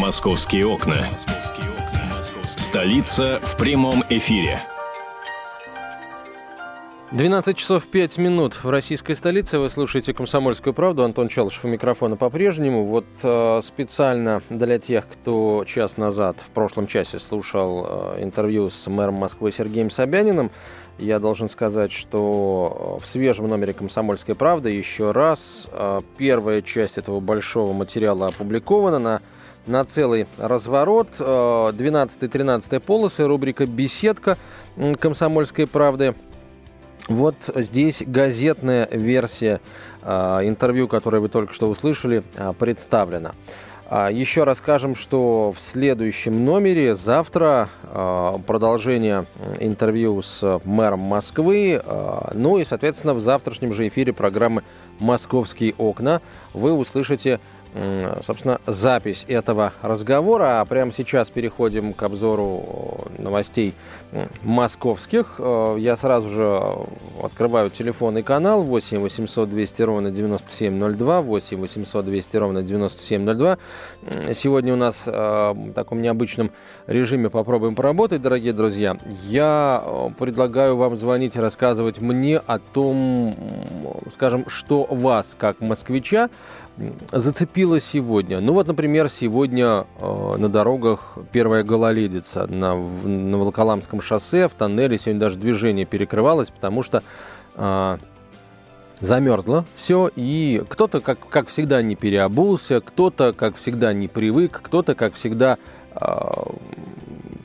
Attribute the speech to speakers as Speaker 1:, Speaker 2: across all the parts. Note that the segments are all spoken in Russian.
Speaker 1: Московские окна. Столица в прямом эфире.
Speaker 2: 12 часов 5 минут в российской столице. Вы слушаете «Комсомольскую правду». Антон Челышев у микрофона по-прежнему. Вот э, специально для тех, кто час назад, в прошлом часе, слушал э, интервью с мэром Москвы Сергеем Собяниным, я должен сказать, что э, в свежем номере «Комсомольской правды» еще раз э, первая часть этого большого материала опубликована на на целый разворот. 12-13 э, полосы, рубрика «Беседка» «Комсомольской правды». Вот здесь газетная версия э, интервью, которое вы только что услышали, э, представлена. Еще расскажем, что в следующем номере завтра продолжение интервью с мэром Москвы. Ну и, соответственно, в завтрашнем же эфире программы «Московские окна» вы услышите собственно, запись этого разговора. А прямо сейчас переходим к обзору новостей московских. Э, я сразу же открываю телефонный канал 8 800 200 ровно 9702, 8 800 200 ровно 9702. Сегодня у нас э, в таком необычном режиме попробуем поработать, дорогие друзья. Я э, предлагаю вам звонить и рассказывать мне о том, скажем, что вас, как москвича, зацепило сегодня? Ну вот, например, сегодня э, на дорогах первая гололедица на, на Волоколамском шоссе, в тоннеле сегодня даже движение перекрывалось, потому что э, замерзло все, и кто-то, как, как всегда, не переобулся, кто-то, как всегда, не привык, кто-то, как всегда, э,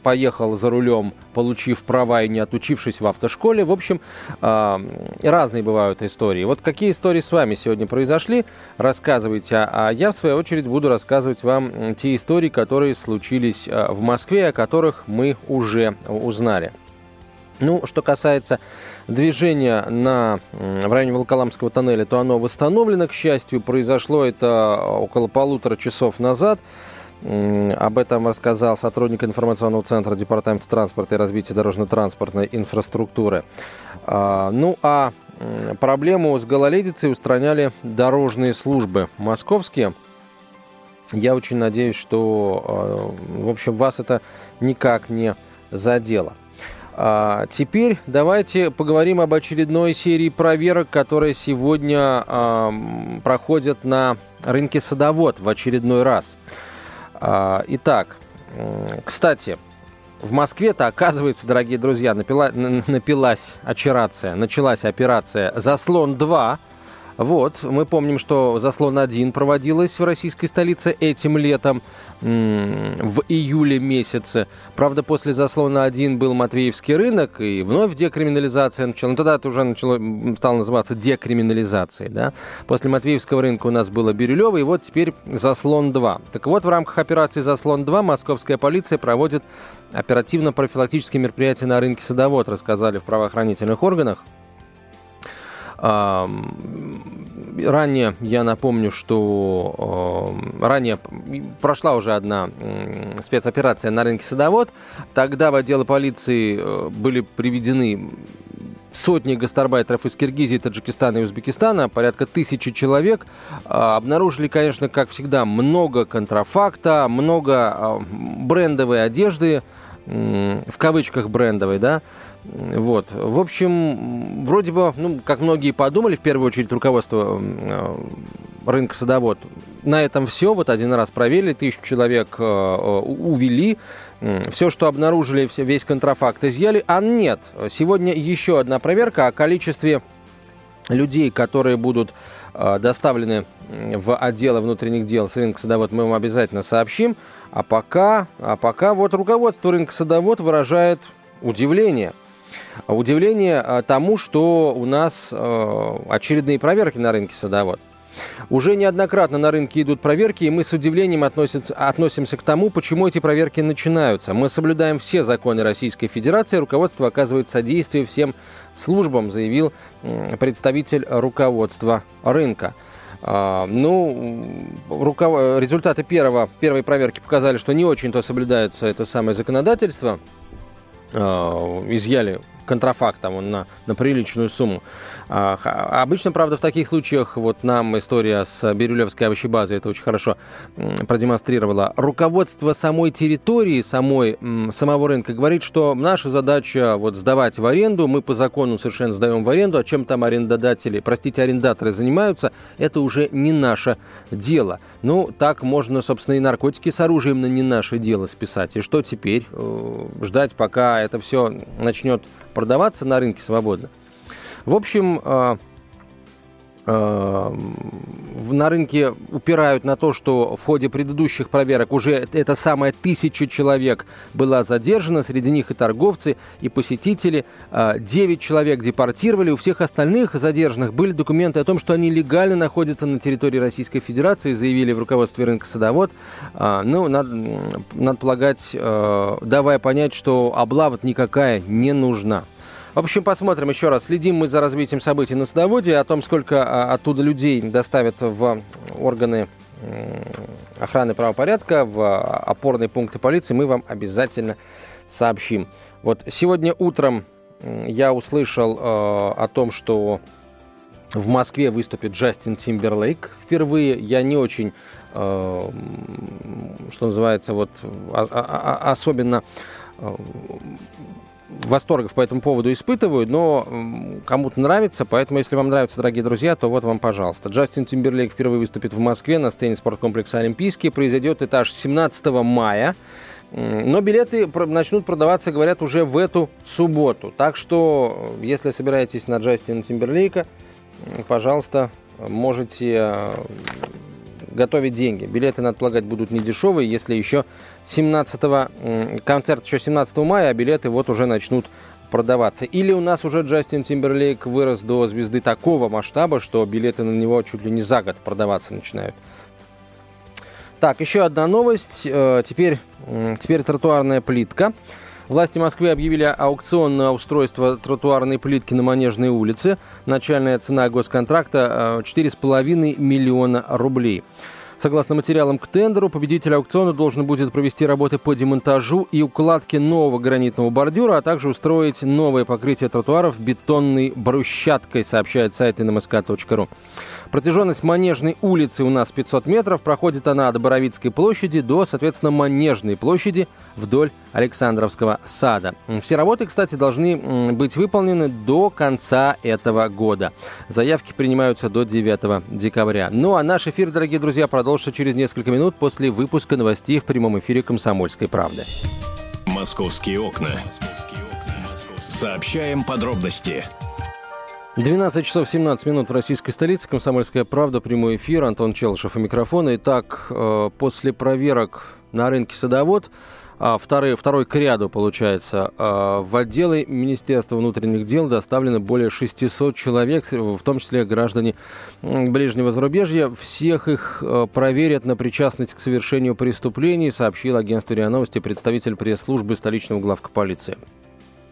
Speaker 2: поехал за рулем, получив права и не отучившись в автошколе. В общем, э, разные бывают истории. Вот какие истории с вами сегодня произошли, рассказывайте. А я, в свою очередь, буду рассказывать вам те истории, которые случились э, в Москве, о которых мы уже узнали. Ну, что касается движения на, в районе Волколамского тоннеля, то оно восстановлено, к счастью. Произошло это около полутора часов назад. Об этом рассказал сотрудник информационного центра Департамента транспорта и развития дорожно-транспортной инфраструктуры. А, ну а проблему с гололедицей устраняли дорожные службы московские. Я очень надеюсь, что, а, в общем, вас это никак не задело. А теперь давайте поговорим об очередной серии проверок, которые сегодня а, проходят на рынке садовод в очередной раз. А, итак, кстати, в Москве-то, оказывается, дорогие друзья, напила, напилась операция, началась операция «Заслон-2», вот, мы помним, что заслон 1 проводилась в российской столице этим летом в июле месяце. Правда, после заслона 1 был Матвеевский рынок, и вновь декриминализация начала. Ну, тогда это уже начало, стало называться декриминализацией, да. После Матвеевского рынка у нас было Бирюлево, и вот теперь заслон 2. Так вот, в рамках операции «Заслон 2» московская полиция проводит оперативно-профилактические мероприятия на рынке садовод, рассказали в правоохранительных органах. Ранее я напомню, что ранее прошла уже одна спецоперация на рынке садовод. Тогда в отделы полиции э, были приведены сотни гастарбайтеров из Киргизии, Таджикистана и Узбекистана, порядка тысячи человек. А, обнаружили, конечно, как всегда, много контрафакта, много брендовой одежды, в кавычках брендовой, да, вот. В общем, вроде бы, ну, как многие подумали, в первую очередь руководство э, рынка садовод, на этом все. Вот один раз проверили, тысячу человек э, увели, все, что обнаружили, весь контрафакт изъяли. А нет, сегодня еще одна проверка о количестве людей, которые будут э, доставлены в отделы внутренних дел с рынка садовод, мы вам обязательно сообщим. А пока, а пока вот руководство рынка садовод выражает удивление – удивление а, тому, что у нас а, очередные проверки на рынке садовод. Уже неоднократно на рынке идут проверки, и мы с удивлением относимся к тому, почему эти проверки начинаются. Мы соблюдаем все законы Российской Федерации, руководство оказывает содействие всем службам, заявил представитель руководства рынка. А, ну, руков... результаты первого, первой проверки показали, что не очень-то соблюдается это самое законодательство. изъяли контрафактом он на, на приличную сумму. А, обычно, правда, в таких случаях, вот нам история с Бирюлевской овощебазой это очень хорошо продемонстрировала. Руководство самой территории, самой, самого рынка говорит, что наша задача вот сдавать в аренду, мы по закону совершенно сдаем в аренду, а чем там арендодатели, простите, арендаторы занимаются, это уже не наше дело. Ну, так можно, собственно, и наркотики с оружием на не наше дело списать. И что теперь? Э, ждать, пока это все начнет продаваться на рынке свободно? В общем, э, на рынке упирают на то, что в ходе предыдущих проверок уже эта самая тысяча человек была задержана, среди них и торговцы, и посетители. А, девять человек депортировали, у всех остальных задержанных были документы о том, что они легально находятся на территории Российской Федерации, заявили в руководстве рынка садовод. А, ну, надо, надо полагать, а, давая понять, что облава никакая не нужна. В общем, посмотрим еще раз. Следим мы за развитием событий на садоводе. О том, сколько а, оттуда людей доставят в органы охраны правопорядка, в опорные пункты полиции, мы вам обязательно сообщим. Вот сегодня утром я услышал э, о том, что в Москве выступит Джастин Тимберлейк впервые. Я не очень, э, что называется, вот а, а, а, особенно э, восторгов по этому поводу испытываю, но кому-то нравится, поэтому если вам нравится, дорогие друзья, то вот вам, пожалуйста. Джастин Тимберлейк впервые выступит в Москве на сцене спорткомплекса «Олимпийский». Произойдет это аж 17 мая. Но билеты начнут продаваться, говорят, уже в эту субботу. Так что, если собираетесь на Джастина Тимберлейка, пожалуйста, можете э, готовить деньги. Билеты, надо полагать, будут не дешевые, если еще 17 концерт еще 17 мая, а билеты вот уже начнут продаваться. Или у нас уже Джастин Тимберлейк вырос до звезды такого масштаба, что билеты на него чуть ли не за год продаваться начинают. Так, еще одна новость. Э, теперь, теперь тротуарная плитка. Власти Москвы объявили аукцион на устройство тротуарной плитки на Манежной улице. Начальная цена госконтракта 4,5 э, миллиона рублей. Согласно материалам к тендеру, победитель аукциона должен будет провести работы по демонтажу и укладке нового гранитного бордюра, а также устроить новое покрытие тротуаров бетонной брусчаткой, сообщает сайт nmsk.ru. Протяженность Манежной улицы у нас 500 метров. Проходит она от Боровицкой площади до, соответственно, Манежной площади вдоль Александровского сада. Все работы, кстати, должны быть выполнены до конца этого года. Заявки принимаются до 9 декабря. Ну а наш эфир, дорогие друзья, продолжится через несколько минут после выпуска новостей в прямом эфире «Комсомольской правды».
Speaker 1: «Московские окна». Сообщаем подробности.
Speaker 2: 12 часов 17 минут в российской столице. Комсомольская правда, прямой эфир. Антон Челышев у микрофона. Итак, э, после проверок на рынке садовод, второй, второй к ряду, получается, а, в отделы Министерства внутренних дел доставлено более 600 человек, в том числе граждане ближнего зарубежья. Всех их э, проверят на причастность к совершению преступлений, сообщил агентство РИА Новости представитель пресс-службы столичного главка полиции.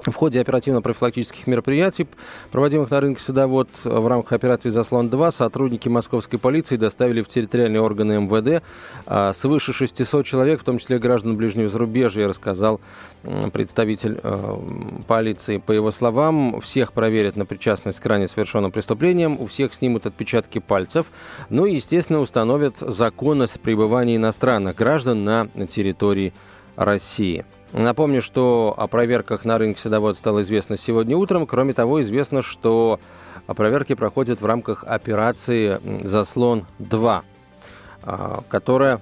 Speaker 2: В ходе оперативно-профилактических мероприятий, проводимых на рынке Садовод в рамках операции «Заслон-2», сотрудники московской полиции доставили в территориальные органы МВД а, свыше 600 человек, в том числе граждан ближнего зарубежья, рассказал представитель э, полиции. По его словам, всех проверят на причастность к ранее совершенным преступлениям, у всех снимут отпечатки пальцев, ну и, естественно, установят законность пребывания иностранных граждан на территории России. Напомню, что о проверках на рынке садовод стало известно сегодня утром. Кроме того, известно, что проверки проходят в рамках операции «Заслон-2», а, которая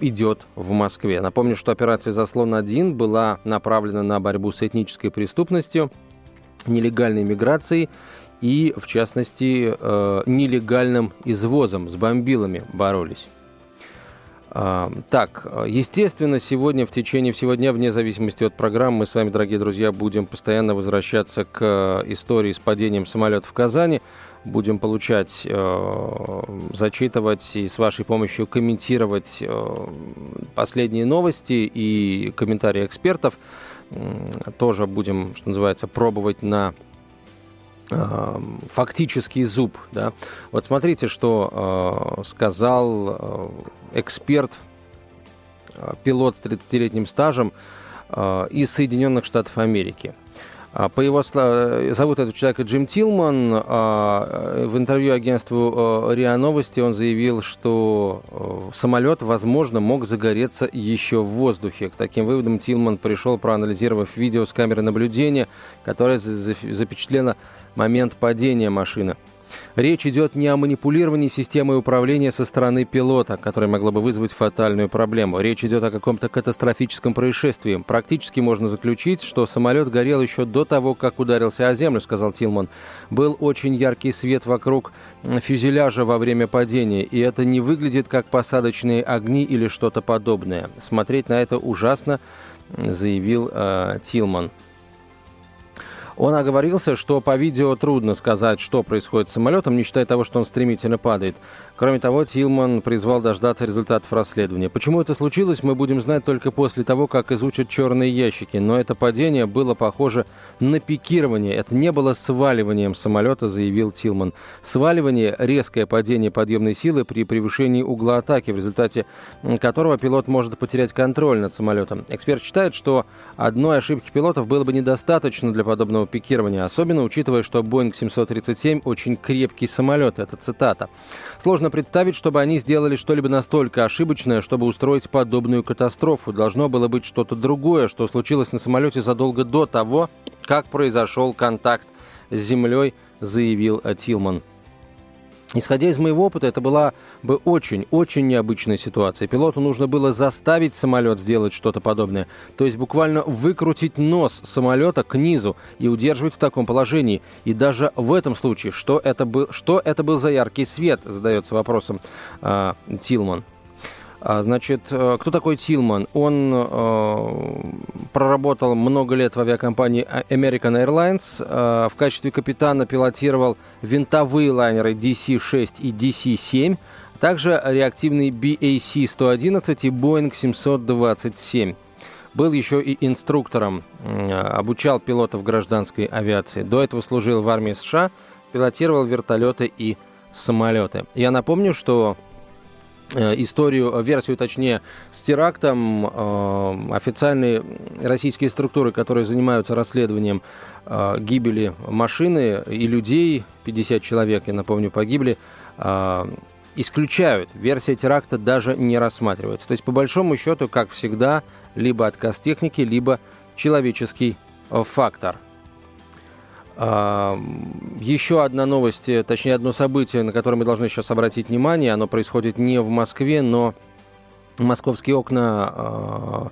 Speaker 2: идет в Москве. Напомню, что операция «Заслон-1» была направлена на борьбу с этнической преступностью, нелегальной миграцией и, в частности, э, нелегальным извозом с бомбилами боролись. Так, естественно, сегодня в течение всего дня, вне зависимости от программы, мы с вами, дорогие друзья, будем постоянно возвращаться к э, истории с падением самолета в Казани. Будем получать, э, зачитывать и с вашей помощью комментировать э, последние новости и комментарии экспертов. Тоже будем, что называется, пробовать на фактический зуб. Да? Вот смотрите, что э, сказал э, эксперт, э, пилот с 30-летним стажем э, из Соединенных Штатов Америки. А, по его зовут этого человека Джим Тилман. А, в интервью агентству РИА Новости он заявил, что самолет, возможно, мог загореться еще в воздухе. К таким выводам Тилман пришел, проанализировав видео с камеры наблюдения, которое запечатлено момент падения машины. Речь идет не о манипулировании системой управления со стороны пилота, которое могло бы вызвать фатальную проблему. Речь идет о каком-то катастрофическом происшествии. Практически можно заключить, что самолет горел еще до того, как ударился о землю, сказал Тилман. Был очень яркий свет вокруг фюзеляжа во время падения, и это не выглядит как посадочные огни или что-то подобное. Смотреть на это ужасно, заявил э, Тилман. Он оговорился, что по видео трудно сказать, что происходит с самолетом, не считая того, что он стремительно падает. Кроме того, Тилман призвал дождаться результатов расследования. Почему это случилось, мы будем знать только после того, как изучат черные ящики. Но это падение было похоже на пикирование. Это не было сваливанием самолета, заявил Тилман. Сваливание – резкое падение подъемной силы при превышении угла атаки, в результате которого пилот может потерять контроль над самолетом. Эксперт считает, что одной ошибки пилотов было бы недостаточно для подобного пикирования, особенно учитывая, что Boeing 737 очень крепкий самолет. Это цитата. Сложно представить, чтобы они сделали что-либо настолько ошибочное, чтобы устроить подобную катастрофу. Должно было быть что-то другое, что случилось на самолете задолго до того, как произошел контакт с землей, заявил Тилман. Исходя из моего опыта, это была бы очень-очень необычная ситуация. Пилоту нужно было заставить самолет сделать что-то подобное. То есть буквально выкрутить нос самолета к низу и удерживать в таком положении. И даже в этом случае, что это был, что это был за яркий свет, задается вопросом э, Тилман. А, значит, э, кто такой Тилман? Он э, проработал много лет в авиакомпании American Airlines. Э, в качестве капитана пилотировал винтовые лайнеры DC-6 и DC-7, также реактивный BAC-111 и Boeing 727. Был еще и инструктором, э, обучал пилотов гражданской авиации. До этого служил в армии США, пилотировал вертолеты и самолеты. Я напомню, что историю, э, версию, точнее, с терактом э, официальные российские структуры, которые занимаются расследованием гибели машины и людей, 50 человек, я напомню, погибли, исключают. Версия теракта даже не рассматривается. То есть, по большому счету, как всегда, либо отказ техники, либо человеческий фактор – еще одна новость, э, точнее одно событие, на которое мы должны сейчас обратить внимание, оно происходит не в Москве, но московские окна а,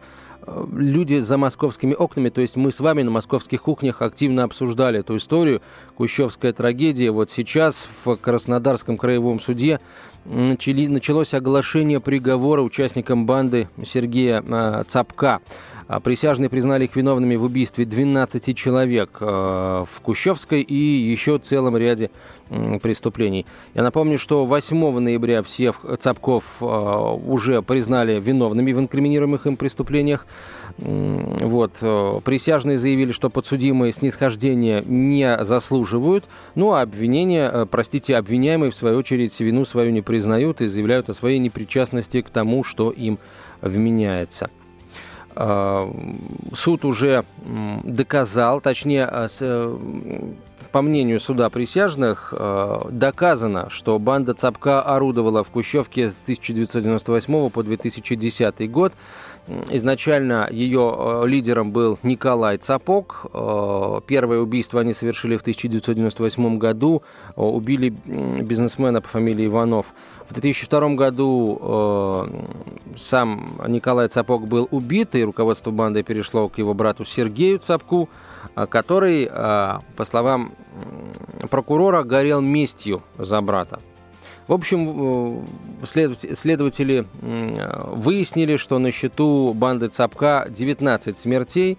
Speaker 2: люди за московскими окнами, то есть мы с вами на московских кухнях активно обсуждали эту историю, Кущевская трагедия. Вот сейчас в Краснодарском краевом суде началось оглашение приговора участникам банды Сергея а, Цапка. А присяжные признали их виновными в убийстве 12 человек э, в Кущевской и еще целом ряде преступлений. Я напомню, что 8 ноября всех Цапков э, уже признали виновными в инкриминируемых им преступлениях. Вот. Э, присяжные заявили, что подсудимые снисхождения не заслуживают, ну а обвинения, простите, обвиняемые, в свою очередь, вину свою не признают и заявляют о своей непричастности к тому, что им вменяется. Э, суд уже доказал, точнее, э, э, по мнению суда присяжных, доказано, что банда Цапка орудовала в Кущевке с 1998 по 2010 год. Изначально ее лидером был Николай Цапок. Первое убийство они совершили в 1998 году. Убили бизнесмена по фамилии Иванов. В 2002 году э, сам Николай Цапок был убит, и руководство банды перешло к его брату Сергею Цапку, э, который, э, по словам прокурора, горел местью за брата. В общем, э, следователи выяснили, что на счету банды Цапка 19 смертей,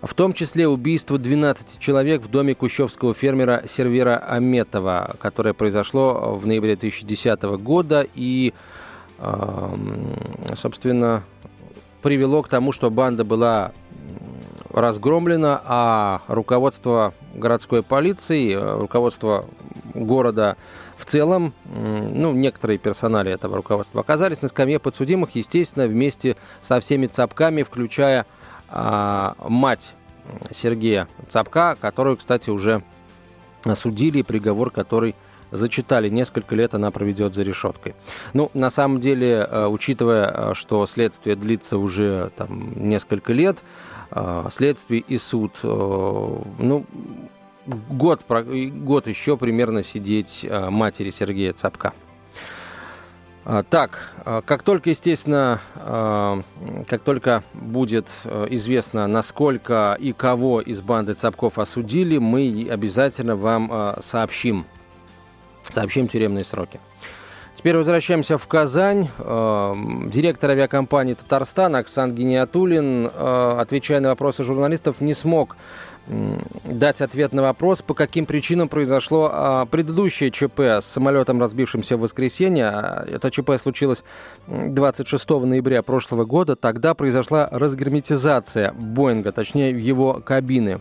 Speaker 2: в том числе убийство 12 человек в доме кущевского фермера Сервера Аметова, которое произошло в ноябре 2010 года и, собственно, привело к тому, что банда была разгромлена, а руководство городской полиции, руководство города в целом, ну, некоторые персонали этого руководства оказались на скамье подсудимых, естественно, вместе со всеми цапками, включая а, мать Сергея Цапка, которую, кстати, уже осудили, приговор который зачитали. Несколько лет она проведет за решеткой. Ну, на самом деле, э, учитывая, э, что следствие длится уже там, несколько лет, э, следствие и суд, ну, год, год еще примерно сидеть матери Сергея Цапка. Так, как только, естественно, как только будет известно, насколько и кого из банды Цапков осудили, мы обязательно вам сообщим сообщим тюремные сроки. Теперь возвращаемся в Казань. Директор авиакомпании «Татарстан» Оксан Гениатулин, э, отвечая на вопросы журналистов, не смог дать ответ на вопрос, по каким причинам произошло а, предыдущее ЧП с самолетом, разбившимся в воскресенье. А, это ЧП случилось 26 ноября прошлого года. Тогда произошла разгерметизация Боинга, точнее его кабины.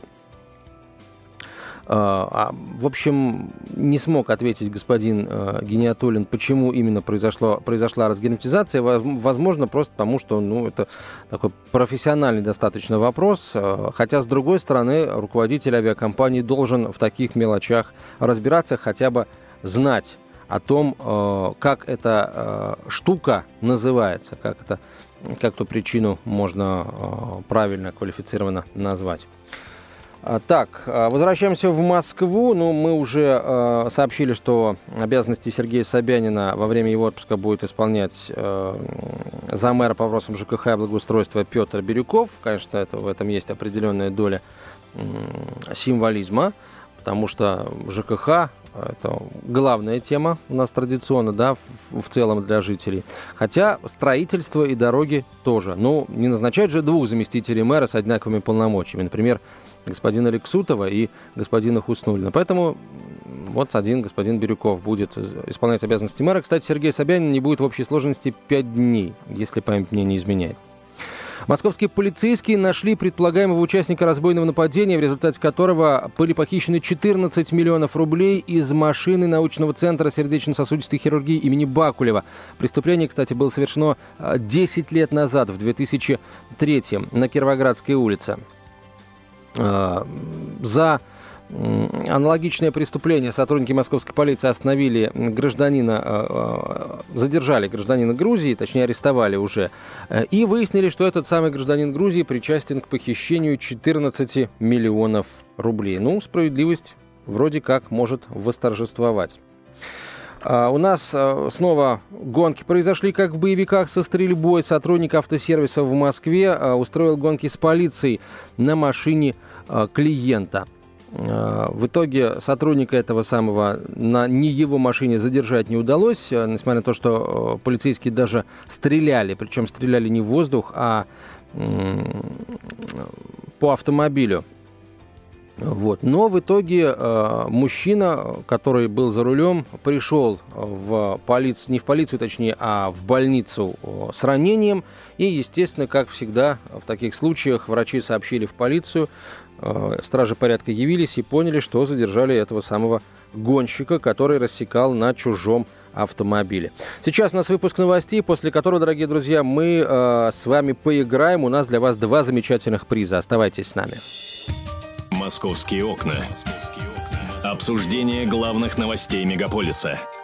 Speaker 2: А, в общем, не смог ответить господин э, Гениатулин, почему именно произошло, произошла разгерметизация. Возможно, просто потому, что ну, это такой профессиональный достаточно вопрос. Э, хотя, с другой стороны, руководитель авиакомпании должен в таких мелочах разбираться, хотя бы знать о том, э, как эта штука называется, как, это, как эту причину можно правильно, квалифицированно назвать. А, так, а, возвращаемся в Москву. Ну, мы уже э, сообщили, что обязанности Сергея Собянина во время его отпуска будет исполнять э, замэр по вопросам ЖКХ и благоустройства Петр Бирюков. Конечно, это, в этом есть определенная доля э, символизма, потому что ЖКХ это главная тема у нас традиционно, да, в, в целом для жителей. Хотя строительство и дороги тоже. Ну, не назначают же двух заместителей мэра с одинаковыми полномочиями. Например, господина Лексутова и господина Хуснулина. Поэтому вот один господин Бирюков будет исполнять обязанности мэра. Кстати, Сергей Собянин не будет в общей сложности 5 дней, если память мне не изменяет. Московские полицейские нашли предполагаемого участника разбойного нападения, в результате которого были похищены 14 миллионов рублей из машины научного центра сердечно-сосудистой хирургии имени Бакулева. Преступление, кстати, было совершено 10 а, лет назад, в 2003 на Кировоградской улице. Э, за аналогичное преступление сотрудники московской полиции остановили гражданина, э, э, задержали гражданина Грузии, точнее арестовали уже, и выяснили, что этот самый гражданин Грузии причастен к похищению 14 миллионов рублей. Ну, справедливость вроде как может восторжествовать. А, у нас а, снова гонки произошли, как в боевиках со стрельбой. Сотрудник автосервиса в Москве а, устроил гонки с полицией на машине клиента. В итоге сотрудника этого самого на не его машине задержать не удалось, несмотря на то, что полицейские даже стреляли, причем стреляли не в воздух, а по автомобилю. Вот. Но в итоге э, мужчина, который был за рулем, пришел в полицию, не в полицию, точнее, а в больницу э, с ранением. И, естественно, как всегда в таких случаях, врачи сообщили в полицию, э, стражи порядка явились и поняли, что задержали этого самого гонщика, который рассекал на чужом автомобиле. Сейчас у нас выпуск новостей, после которого, дорогие друзья, мы э, с вами поиграем. У нас для вас два замечательных приза. Оставайтесь с нами.
Speaker 1: «Московские окна». Обсуждение главных новостей мегаполиса –